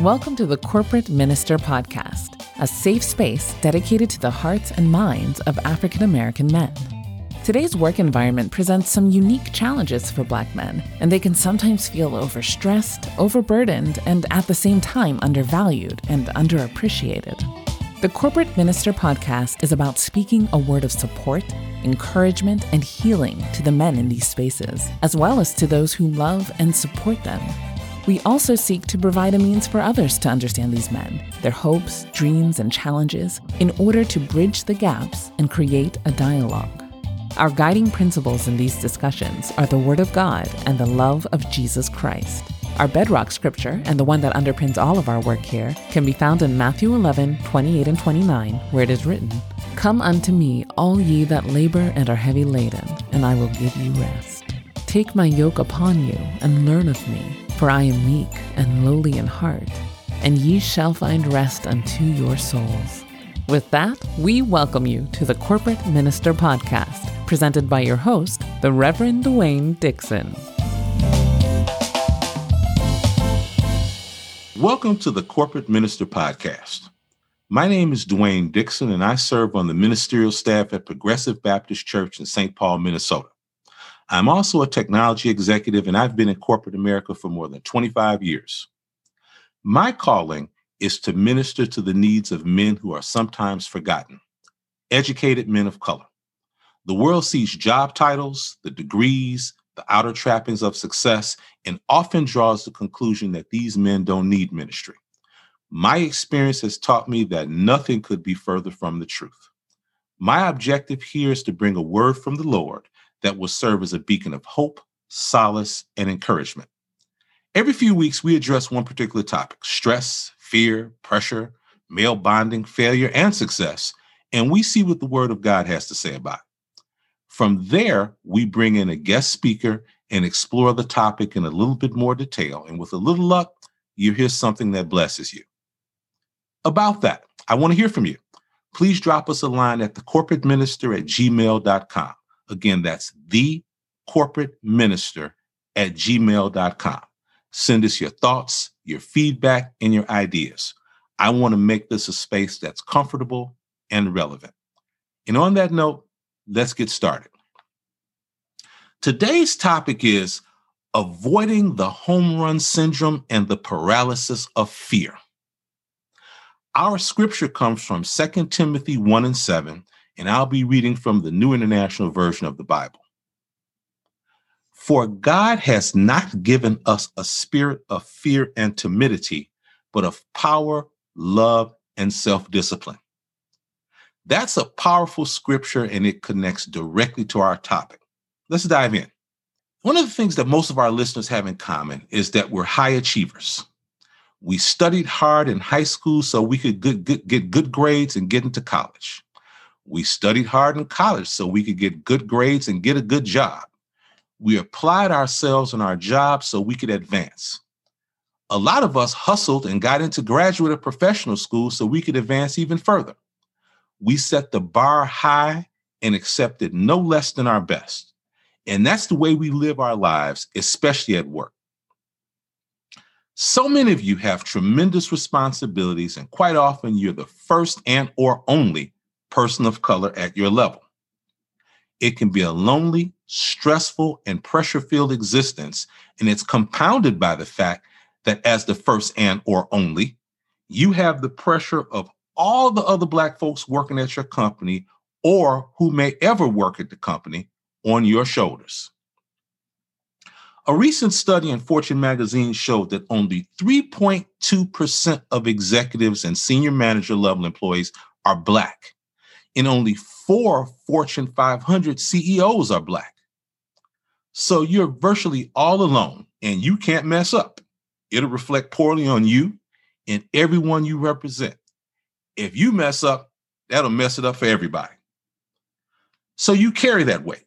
Welcome to the Corporate Minister Podcast, a safe space dedicated to the hearts and minds of African American men. Today's work environment presents some unique challenges for Black men, and they can sometimes feel overstressed, overburdened, and at the same time undervalued and underappreciated. The Corporate Minister podcast is about speaking a word of support, encouragement, and healing to the men in these spaces, as well as to those who love and support them. We also seek to provide a means for others to understand these men, their hopes, dreams, and challenges, in order to bridge the gaps and create a dialogue. Our guiding principles in these discussions are the Word of God and the love of Jesus Christ. Our bedrock scripture, and the one that underpins all of our work here, can be found in Matthew 11, 28 and 29, where it is written, Come unto me, all ye that labor and are heavy laden, and I will give you rest. Take my yoke upon you, and learn of me, for I am meek and lowly in heart, and ye shall find rest unto your souls. With that, we welcome you to the Corporate Minister Podcast, presented by your host, the Reverend Dwayne Dixon. Welcome to the Corporate Minister Podcast. My name is Dwayne Dixon, and I serve on the ministerial staff at Progressive Baptist Church in St. Paul, Minnesota. I'm also a technology executive, and I've been in corporate America for more than 25 years. My calling is to minister to the needs of men who are sometimes forgotten, educated men of color. The world sees job titles, the degrees, the outer trappings of success, and often draws the conclusion that these men don't need ministry. My experience has taught me that nothing could be further from the truth. My objective here is to bring a word from the Lord that will serve as a beacon of hope, solace, and encouragement. Every few weeks, we address one particular topic stress, fear, pressure, male bonding, failure, and success, and we see what the Word of God has to say about it. From there, we bring in a guest speaker and explore the topic in a little bit more detail. And with a little luck, you hear something that blesses you. About that, I want to hear from you. Please drop us a line at the corporate minister at gmail.com. Again, that's the corporate minister at gmail.com. Send us your thoughts, your feedback, and your ideas. I want to make this a space that's comfortable and relevant. And on that note, let's get started. Today's topic is avoiding the home run syndrome and the paralysis of fear. Our scripture comes from 2 Timothy 1 and 7, and I'll be reading from the New International Version of the Bible. For God has not given us a spirit of fear and timidity, but of power, love, and self discipline. That's a powerful scripture and it connects directly to our topic. Let's dive in. One of the things that most of our listeners have in common is that we're high achievers. We studied hard in high school so we could get, good grades and get into college. We studied hard in college so we could get good grades and get a good job. We applied ourselves in our jobs so we could advance. A lot of us hustled and got into graduate or professional school so we could advance even further. We set the bar high and accepted no less than our best. And that's the way we live our lives, especially at work. So many of you have tremendous responsibilities, and quite often you're the first and or only person of color at your level. It can be a lonely, stressful, and pressure-filled existence, and it's compounded by the fact that as the first and or only, you have the pressure of all the other Black folks working at your company or who may ever work at the company on your shoulders. A recent study in Fortune magazine showed that only 3.2% of executives and senior manager level employees are Black, and only four Fortune 500 CEOs are Black. So you're virtually all alone and you can't mess up. It'll reflect poorly on you and everyone you represent. If you mess up, that'll mess it up for everybody. So you carry that weight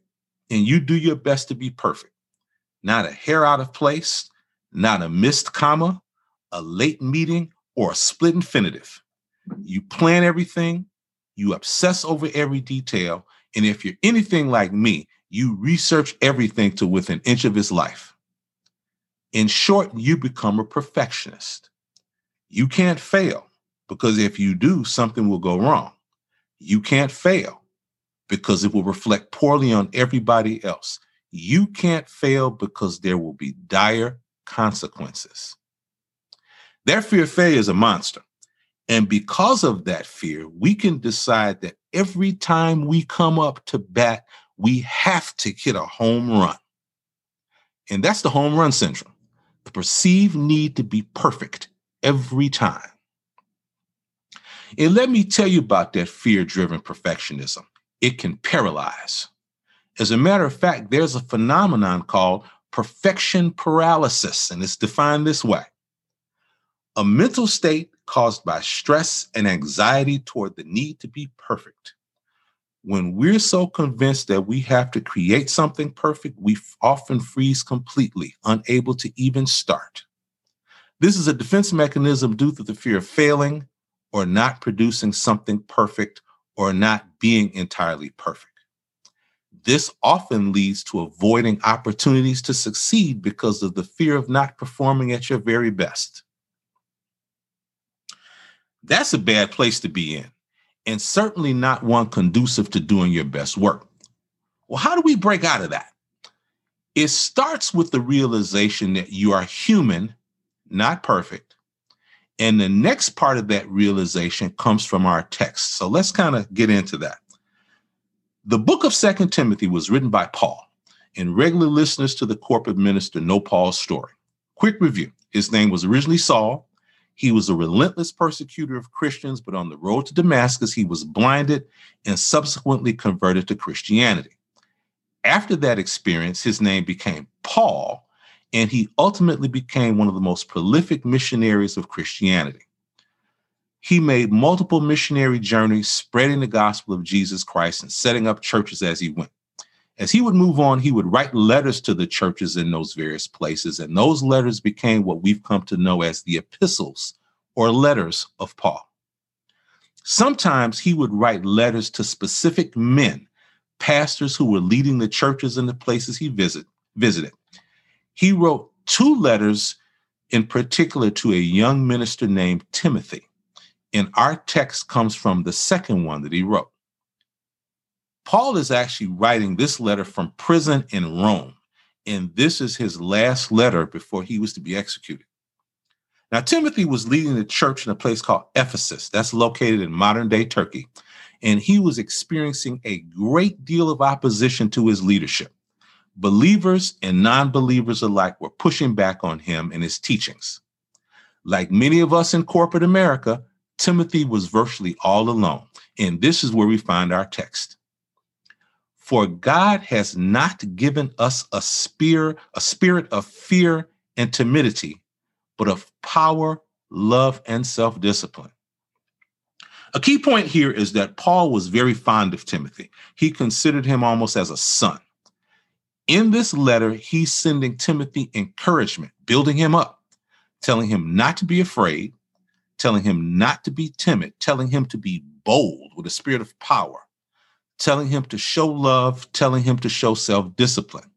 and you do your best to be perfect. Not a hair out of place, not a missed comma, a late meeting, or a split infinitive. You plan everything, you obsess over every detail, and if you're anything like me, you research everything to within inch of his life. In short, you become a perfectionist. You can't fail because if you do, something will go wrong. You can't fail because it will reflect poorly on everybody else. You can't fail because there will be dire consequences. Their fear of failure is a monster. And because of that fear, we can decide that every time we come up to bat, we have to hit a home run. And that's the home run syndrome the perceived need to be perfect every time. And let me tell you about that fear driven perfectionism. It can paralyze. As a matter of fact, there's a phenomenon called perfection paralysis, and it's defined this way a mental state caused by stress and anxiety toward the need to be perfect. When we're so convinced that we have to create something perfect, we often freeze completely, unable to even start. This is a defense mechanism due to the fear of failing or not producing something perfect or not being entirely perfect. This often leads to avoiding opportunities to succeed because of the fear of not performing at your very best. That's a bad place to be in, and certainly not one conducive to doing your best work. Well, how do we break out of that? It starts with the realization that you are human, not perfect. And the next part of that realization comes from our text. So let's kind of get into that. The book of Second Timothy was written by Paul, and regular listeners to the corporate minister know Paul's story. Quick review his name was originally Saul. He was a relentless persecutor of Christians, but on the road to Damascus, he was blinded and subsequently converted to Christianity. After that experience, his name became Paul, and he ultimately became one of the most prolific missionaries of Christianity. He made multiple missionary journeys, spreading the gospel of Jesus Christ and setting up churches as he went. As he would move on, he would write letters to the churches in those various places, and those letters became what we've come to know as the epistles or letters of Paul. Sometimes he would write letters to specific men, pastors who were leading the churches in the places he visit, visited. He wrote two letters in particular to a young minister named Timothy. And our text comes from the second one that he wrote. Paul is actually writing this letter from prison in Rome, and this is his last letter before he was to be executed. Now, Timothy was leading the church in a place called Ephesus, that's located in modern day Turkey, and he was experiencing a great deal of opposition to his leadership. Believers and non believers alike were pushing back on him and his teachings. Like many of us in corporate America, Timothy was virtually all alone. And this is where we find our text. For God has not given us a spear, a spirit of fear and timidity, but of power, love, and self-discipline. A key point here is that Paul was very fond of Timothy. He considered him almost as a son. In this letter, he's sending Timothy encouragement, building him up, telling him not to be afraid, telling him not to be timid, telling him to be bold with a spirit of power, telling him to show love, telling him to show self discipline.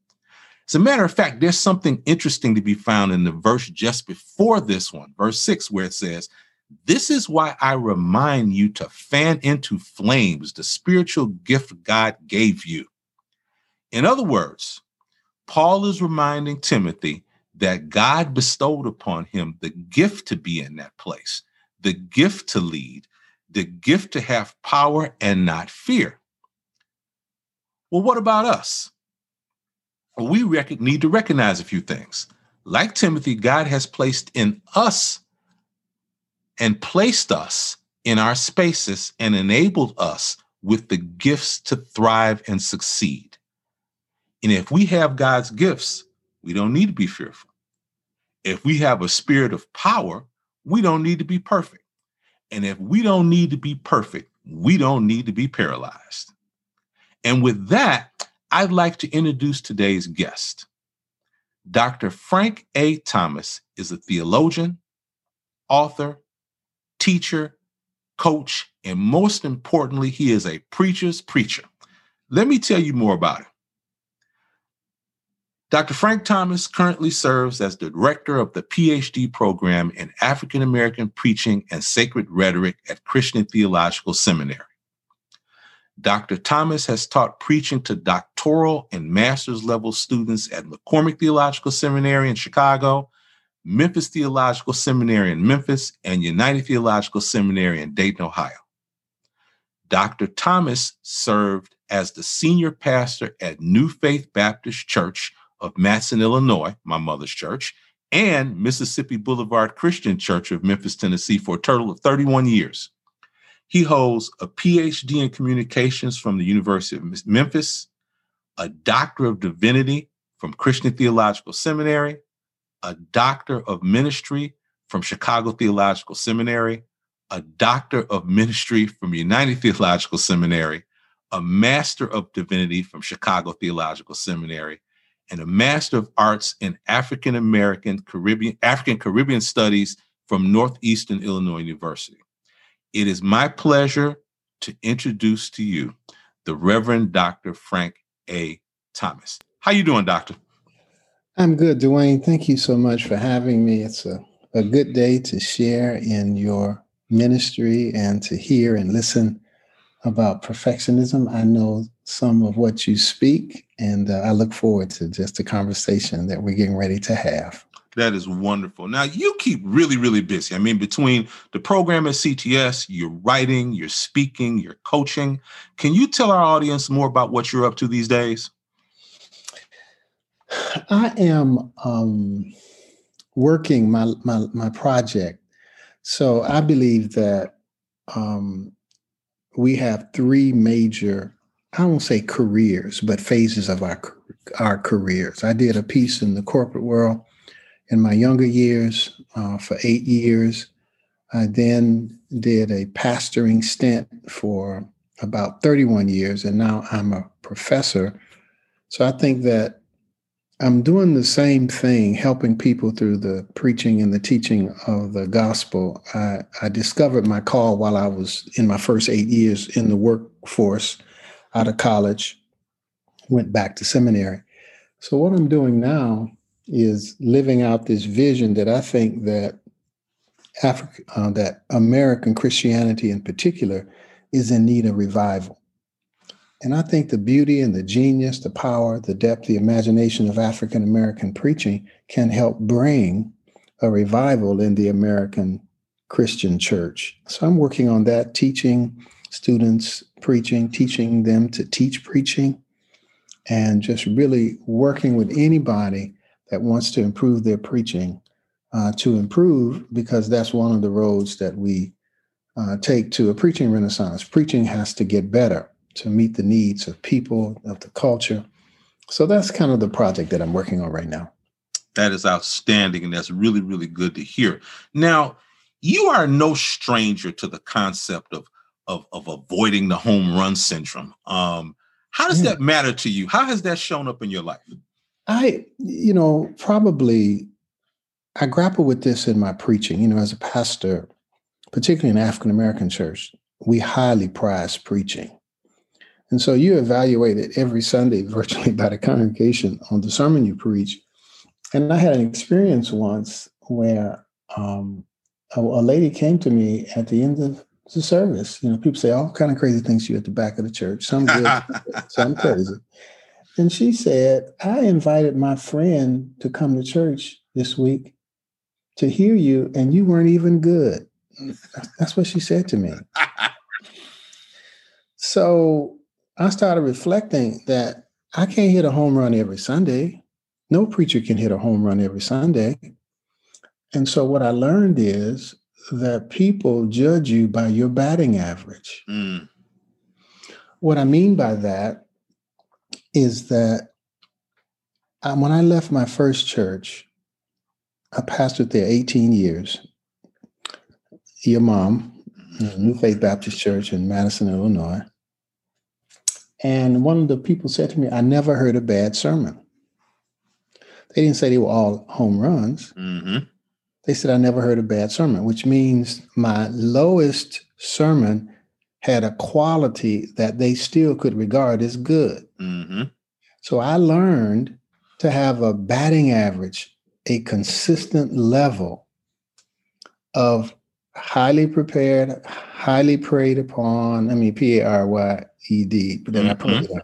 As a matter of fact, there's something interesting to be found in the verse just before this one, verse six, where it says, This is why I remind you to fan into flames the spiritual gift God gave you. In other words, Paul is reminding Timothy that God bestowed upon him the gift to be in that place, the gift to lead, the gift to have power and not fear. Well, what about us? Well, we rec- need to recognize a few things. Like Timothy, God has placed in us and placed us in our spaces and enabled us with the gifts to thrive and succeed. And if we have God's gifts, we don't need to be fearful. If we have a spirit of power, we don't need to be perfect. And if we don't need to be perfect, we don't need to be paralyzed. And with that, I'd like to introduce today's guest. Dr. Frank A. Thomas is a theologian, author, teacher, coach, and most importantly, he is a preacher's preacher. Let me tell you more about him. Dr. Frank Thomas currently serves as the director of the PhD program in African American Preaching and Sacred Rhetoric at Christian Theological Seminary. Dr. Thomas has taught preaching to doctoral and master's level students at McCormick Theological Seminary in Chicago, Memphis Theological Seminary in Memphis, and United Theological Seminary in Dayton, Ohio. Dr. Thomas served as the senior pastor at New Faith Baptist Church of Matteson, Illinois, my mother's church, and Mississippi Boulevard Christian Church of Memphis, Tennessee for a total of 31 years. He holds a PhD in communications from the University of Memphis, a Doctor of Divinity from Christian Theological Seminary, a Doctor of Ministry from Chicago Theological Seminary, a Doctor of Ministry from United Theological Seminary, a Master of Divinity from Chicago Theological Seminary, and a Master of Arts in African American Caribbean African Caribbean Studies from Northeastern Illinois University. It is my pleasure to introduce to you the Reverend Dr. Frank A. Thomas. How you doing, Doctor? I'm good, Dwayne. Thank you so much for having me. It's a, a good day to share in your ministry and to hear and listen about perfectionism. I know some of what you speak, and uh, I look forward to just the conversation that we're getting ready to have. That is wonderful. Now, you keep really, really busy. I mean, between the program at CTS, you're writing, you're speaking, you're coaching. Can you tell our audience more about what you're up to these days? I am um, working my, my, my project. So I believe that um, we have three major, I won't say careers, but phases of our our careers. I did a piece in the corporate world in my younger years uh, for eight years. I then did a pastoring stint for about 31 years, and now I'm a professor. So I think that I'm doing the same thing, helping people through the preaching and the teaching of the gospel. I, I discovered my call while I was in my first eight years in the workforce out of college, went back to seminary. So what I'm doing now is living out this vision that I think that Africa, uh, that American Christianity in particular, is in need of revival. And I think the beauty and the genius, the power, the depth, the imagination of African American preaching can help bring a revival in the American Christian church. So I'm working on that, teaching students preaching, teaching them to teach preaching, and just really working with anybody that wants to improve their preaching uh, to improve because that's one of the roads that we uh, take to a preaching renaissance. Preaching has to get better to meet the needs of people, of the culture. So that's kind of the project that I'm working on right now. That is outstanding. And that's really, really good to hear. Now, you are no stranger to the concept of, of, of avoiding the home run syndrome. Um, how does yeah. that matter to you? How has that shown up in your life? I, you know, probably I grapple with this in my preaching. You know, as a pastor, particularly in African American church, we highly prize preaching. And so you evaluate it every Sunday virtually by the congregation on the sermon you preach. And I had an experience once where um, a, a, lady came to me at the end of the service. You know, people say all kind of crazy things to you at the back of the church, some good, some crazy. And she said, I invited my friend to come to church this week to hear you, and you weren't even good. That's what she said to me. so I started reflecting that I can't hit a home run every Sunday. No preacher can hit a home run every Sunday. And so what I learned is that people judge you by your batting average. Mm. What I mean by that is that um, when I left my first church, I pastored there 18 years. Your mom, New Faith Baptist Church in Matteson, Illinois. And one of the people said to me, I never heard a bad sermon. They didn't say they were all home runs. Mm-hmm. They said, I never heard a bad sermon, which means my lowest sermon had a quality that they still could regard as good. Mm-hmm. So I learned to have a batting average, a consistent level of highly prepared, highly preyed upon. I mean, P A R Y E D, but then mm-hmm. I put it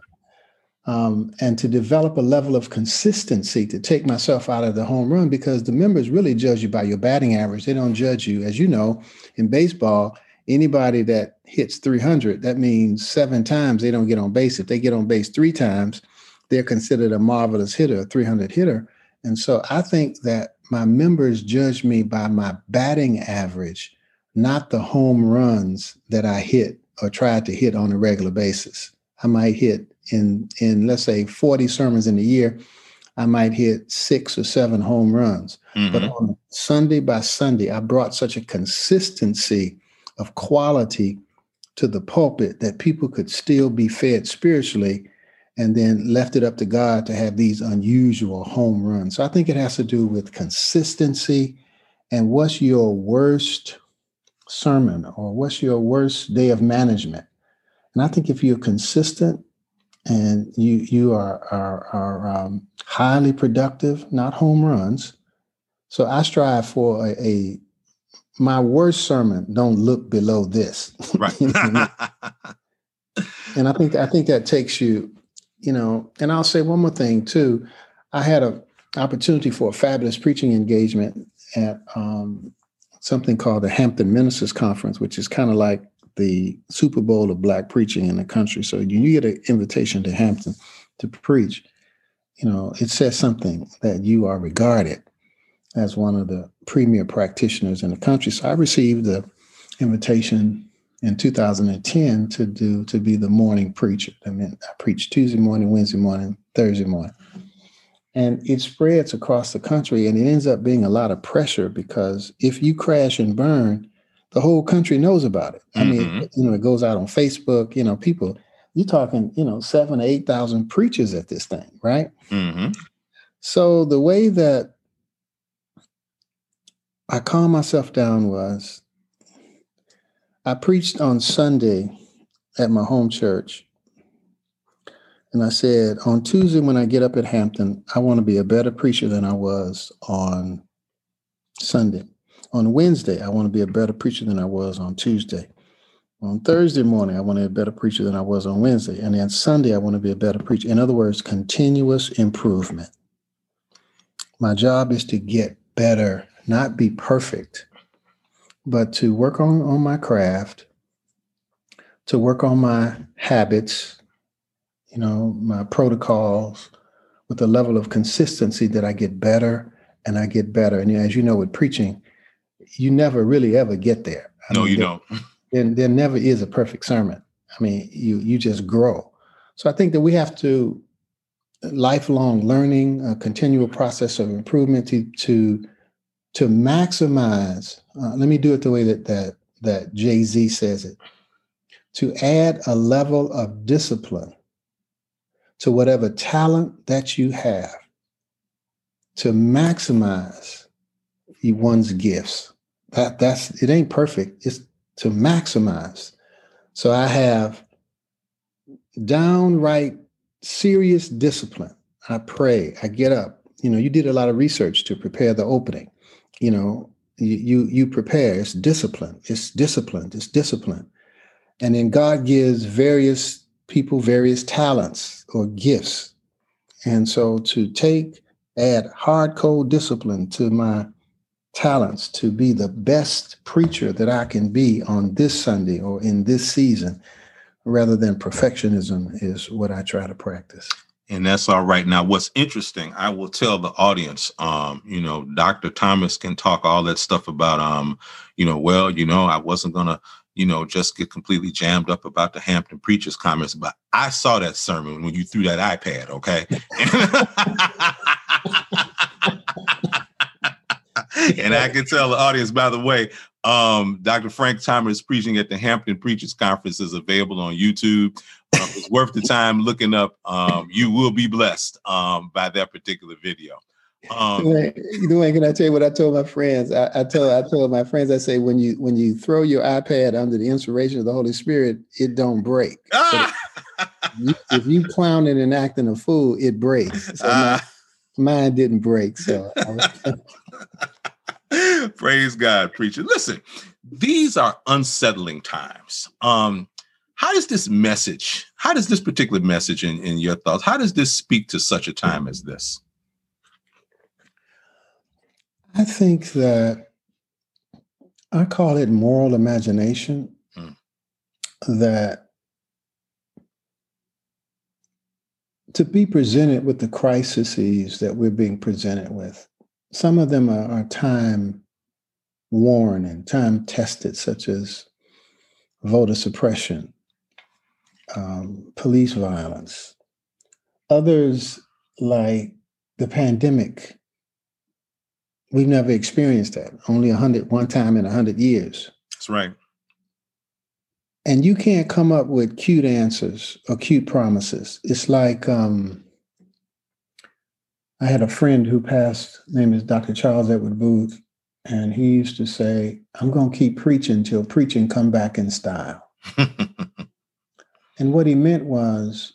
um, and to develop a level of consistency to take myself out of the home run because the members really judge you by your batting average. They don't judge you, as you know, in baseball. Anybody that hits 300, that means seven times they don't get on base. If they get on base three times, they're considered a marvelous hitter, a 300 hitter. And so I think that my members judge me by my batting average, not the home runs that I hit or tried to hit on a regular basis. I might hit in in let's say 40 sermons in a year, I might hit six or seven home runs. Mm-hmm. But on Sunday by Sunday, I brought such a consistency of quality to the pulpit that people could still be fed spiritually and then left it up to God to have these unusual home runs. So I think it has to do with consistency and what's your worst sermon or what's your worst day of management. And I think if you're consistent and you you are are, are um, highly productive, not home runs. So I strive for a, a my worst sermon don't look below this. Right. and I think I think that takes you, you know, and I'll say one more thing too. I had an opportunity for a fabulous preaching engagement at um, something called the Hampton Ministers Conference, which is kind of like the Super Bowl of black preaching in the country. So you get an invitation to Hampton to preach. You know, it says something that you are regarded as one of the premier practitioners in the country. So I received the invitation in 2010 to do to be the morning preacher. I mean, I preach Tuesday morning, Wednesday morning, Thursday morning. And it spreads across the country and it ends up being a lot of pressure because if you crash and burn, the whole country knows about it. I mm-hmm. mean, you know, it goes out on Facebook. You know, people, you're talking, you know, seven or eight thousand preachers at this thing, right? Mm-hmm. So the way that I calmed myself down was I preached on Sunday at my home church. And I said, on Tuesday, when I get up at Hampton, I want to be a better preacher than I was on Sunday. On Wednesday, I want to be a better preacher than I was on Tuesday. On Thursday morning, I want to be a better preacher than I was on Wednesday. And then Sunday, I want to be a better preacher. In other words, continuous improvement. My job is to get better, not be perfect, but to work on, on my craft, to work on my habits, you know, my protocols with a level of consistency that I get better and I get better. And as you know, with preaching, you never really ever get there. I no, mean, you there, don't. And there never is a perfect sermon. I mean, you you just grow. So I think that we have to uh, lifelong learning, a continual process of improvement to to to maximize. Uh, let me do it the way that that that Jay Z says it. To add a level of discipline to whatever talent that you have, to maximize one's gifts. That that's it ain't perfect. It's to maximize. So I have downright serious discipline. I pray. I get up. You know, you did a lot of research to prepare the opening. You know, you you, prepare. It's discipline. It's disciplined. It's discipline. And then God gives various people various talents or gifts. And so to take add hard code discipline to my talents to be the best preacher that I can be on this Sunday or in this season, rather than perfectionism, is what I try to practice. And that's all right. Now, what's interesting, I will tell the audience, um, you know, Dr. Thomas can talk all that stuff about, um, you know, well, you know, I wasn't to, you know, just get completely jammed up about the Hampton preachers comments, but I saw that sermon when you threw that iPad, okay? and I can tell the audience, by the way, um, Dr. Frank Thomas preaching at the Hampton Preachers Conference is available on YouTube. Um, it's worth the time looking up. Um, you will be blessed um, by that particular video. Um, you can I tell you what I told my friends? I, I told I told my friends I say when you when you throw your iPad under the inspiration of the Holy Spirit, it don't break. Ah! If, you, if you clowning and acting a fool, it breaks. So ah. mine didn't break. So praise God, preacher. Listen, these are unsettling times. Um, how does this message, how does this particular message in, in your thoughts, how does this speak to such a time as this? I think that I call it moral imagination. Mm. That to be presented with the crises that we're being presented with, some of them are, are time worn and time tested, such as voter suppression, um, police violence. Others, like the pandemic, we've never experienced that. Only a hundred, one time in a hundred years. That's right. And you can't come up with cute answers or cute promises. It's like um, I had a friend who passed, name is Dr. Charles Edward Booth, and he used to say, I'm going to keep preaching till preaching come back in style. and what he meant was,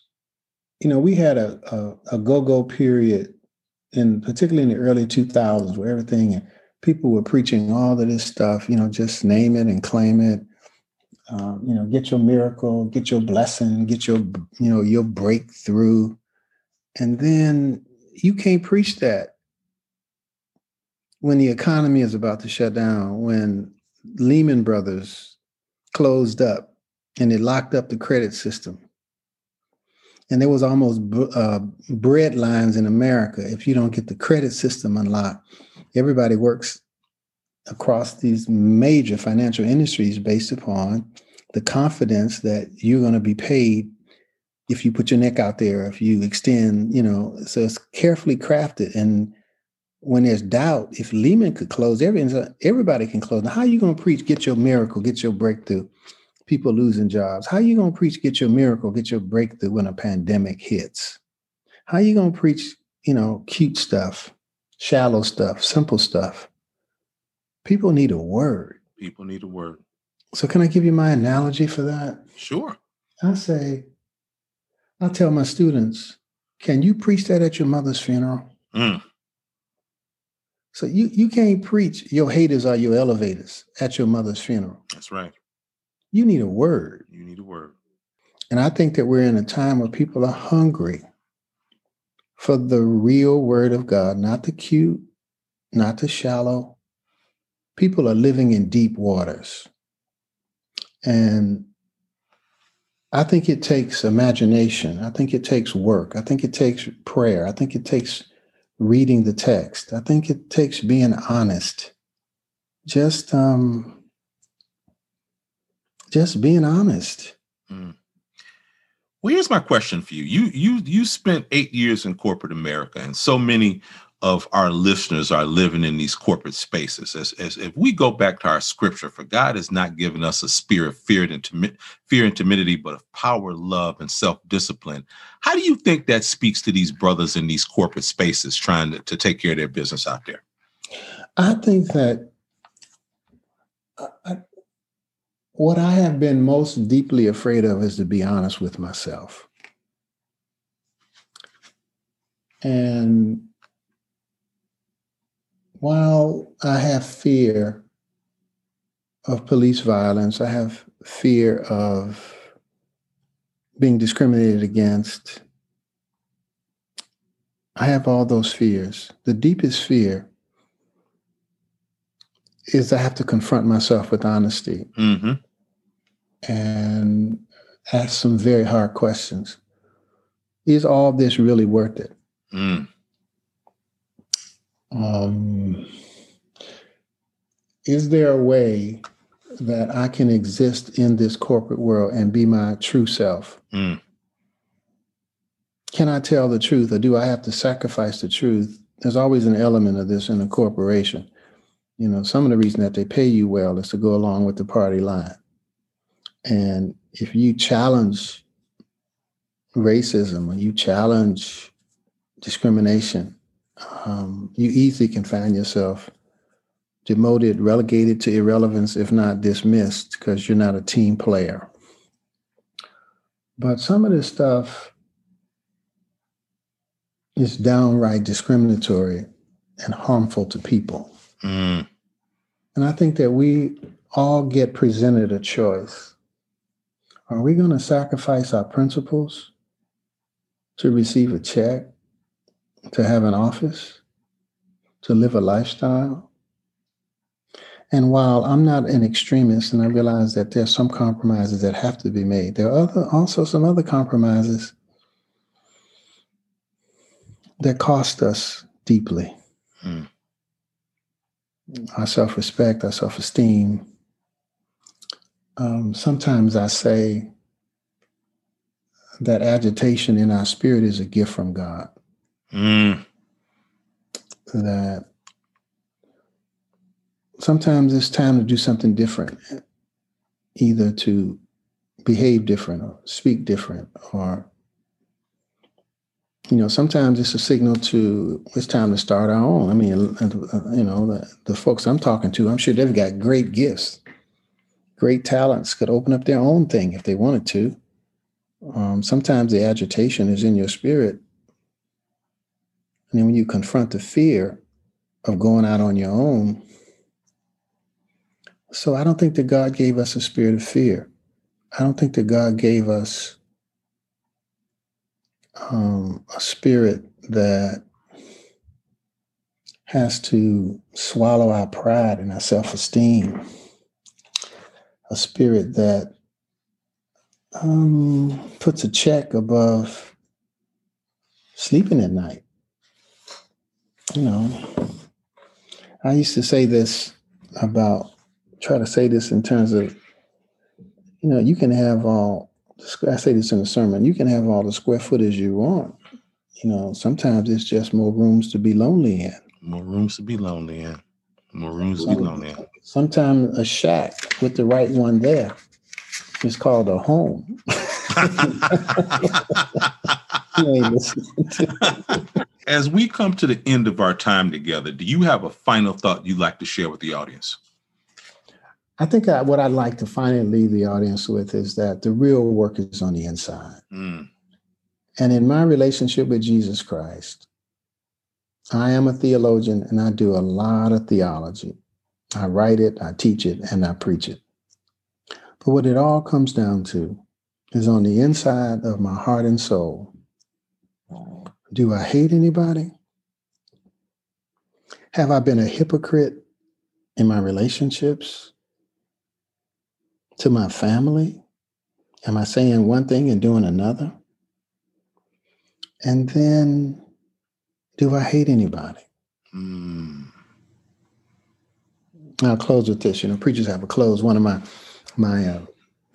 you know, we had a, a, a go-go period in particularly in the early 2000s where everything people were preaching all of this stuff, you know, just name it and claim it. Um, you know, get your miracle, get your blessing, get your, you know, your breakthrough. And then you can't preach that when the economy is about to shut down, when Lehman Brothers closed up and it locked up the credit system. And there was almost uh, bread lines in America. If you don't get the credit system unlocked, everybody works across these major financial industries based upon the confidence that you're going to be paid if you put your neck out there, if you extend, you know, so it's carefully crafted. And when there's doubt, if Lehman could close, everybody can close. Now, how are you going to preach, get your miracle, get your breakthrough? People losing jobs. How are you going to preach, get your miracle, get your breakthrough when a pandemic hits? How are you going to preach, you know, cute stuff, shallow stuff, simple stuff? People need a word. People need a word. So, can I give you my analogy for that? Sure. I say, I tell my students, can you preach that at your mother's funeral? Mm. So you you can't preach your haters are your elevators at your mother's funeral. That's right. You need a word. You need a word. And I think that we're in a time where people are hungry for the real word of God, not the cute, not the shallow. People are living in deep waters. And I think it takes imagination. I think it takes work. I think it takes prayer. I think it takes reading the text. I think it takes being honest. Just um just being honest. Mm. Well, here's my question for you. You you you spent 8 years in corporate America and so many of our listeners are living in these corporate spaces. As, as if we go back to our scripture, for God has not given us a spirit of fear and, timi- fear and timidity, but of power, love, and self-discipline. How do you think that speaks to these brothers in these corporate spaces trying to, to take care of their business out there? I think that I, what I have been most deeply afraid of is to be honest with myself. And while I have fear of police violence, I have fear of being discriminated against. I have all those fears. The deepest fear is I have to confront myself with honesty mm-hmm. And ask some very hard questions. Is all this really worth it? Mm um, is there a way that I can exist in this corporate world and be my true self? Mm. Can I tell the truth or do I have to sacrifice the truth? There's always an element of this in a corporation. You know, some of the reason that they pay you well is to go along with the party line. And if you challenge racism or you challenge discrimination, um, you easily can find yourself demoted, relegated to irrelevance, if not dismissed, because you're not a team player. But some of this stuff, is downright discriminatory and harmful to people. Mm. And I think that we all get presented a choice. Are we going to sacrifice our principles to receive a check, to have an office, to live a lifestyle? And while I'm not an extremist, and I realize that there's some compromises that have to be made, there are other, also some other compromises that cost us deeply. Mm. Our self respect, our self esteem. Um, sometimes I say that agitation in our spirit is a gift from God. Mm. That sometimes it's time to do something different, either to behave different or speak different or you know, sometimes it's a signal to it's time to start our own. I mean, you know, the, the folks I'm talking to, I'm sure they've got great gifts, great talents, could open up their own thing if they wanted to. Um, sometimes the agitation is in your spirit. And then when you confront the fear of going out on your own, so I don't think that God gave us a spirit of fear. I don't think that God gave us um, a spirit that has to swallow our pride and our self esteem, a spirit that um, puts a check above sleeping at night. You know, I used to say this about, try to say this in terms of, you know, you can have all I say this in a sermon, you can have all the square footage you want. You know, sometimes it's just more rooms to be lonely in. More rooms to be lonely in. More rooms to be lonely in. Sometimes a shack with the right one there is called a home. As we come to the end of our time together, do you have a final thought you'd like to share with the audience? I think I, what I'd like to finally leave the audience with is that the real work is on the inside. Mm. And in my relationship with Jesus Christ, I am a theologian and I do a lot of theology. I write it, I teach it, and I preach it. But what it all comes down to is on the inside of my heart and soul. Do I hate anybody? Have I been a hypocrite in my relationships? to my family? Am I saying one thing and doing another? And then, do I hate anybody? Mm. I'll close with this. You know, preachers have a close. One of my my uh,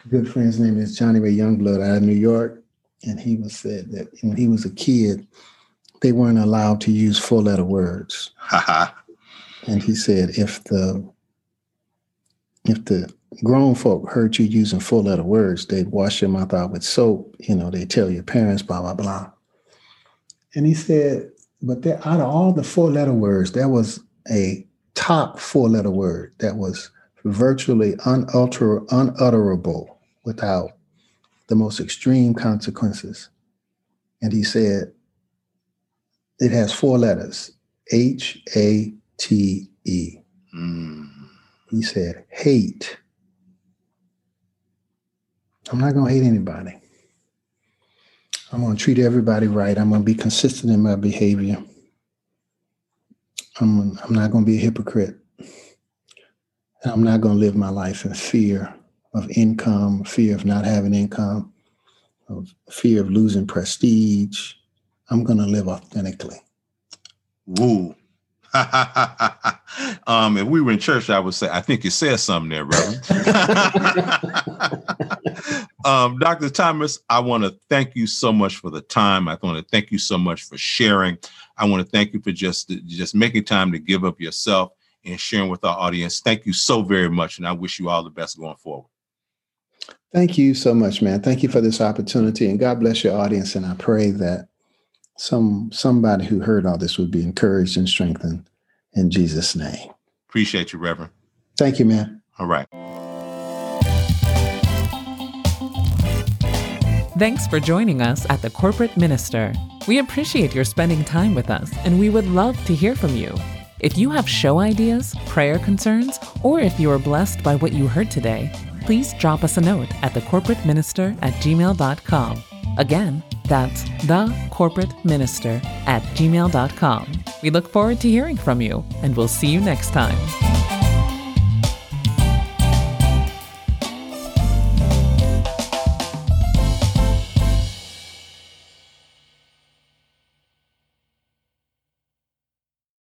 good friends' name is Johnny Ray Youngblood out of New York, and he was said that when he was a kid, they weren't allowed to use four letter words. and he said if the if the grown folk heard you using four letter words, they'd wash your mouth out with soap. You know, they tell your parents, blah, blah, blah. And he said, but there, out of all the four letter words, there was a top four letter word that was virtually unalter, unutterable without the most extreme consequences. And he said, it has four letters H A T E. Mm. He said, hate. I'm not going to hate anybody. I'm going to treat everybody right. I'm going to be consistent in my behavior. I'm, I'm not going to be a hypocrite. And I'm not going to live my life in fear of income, fear of not having income, of fear of losing prestige. I'm going to live authentically. Woo. um, if we were in church, I would say, I think it said something there, brother. um, Dr. Thomas, I want to thank you so much for the time. I want to thank you so much for sharing. I want to thank you for just just making time to give up yourself and sharing with our audience. Thank you so very much, and I wish you all the best going forward. Thank you so much, man. Thank you for this opportunity, and God bless your audience. And I pray that some somebody who heard all this would be encouraged and strengthened in Jesus' name. Appreciate you, Reverend. Thank you, man. All right. Thanks for joining us at the Corporate Minister. We appreciate your spending time with us, and we would love to hear from you. If you have show ideas, prayer concerns, or if you are blessed by what you heard today, please drop us a note at thecorporateminister at gmail.com. Again, that's thecorporateminister at gmail.com. We look forward to hearing from you, and we'll see you next time.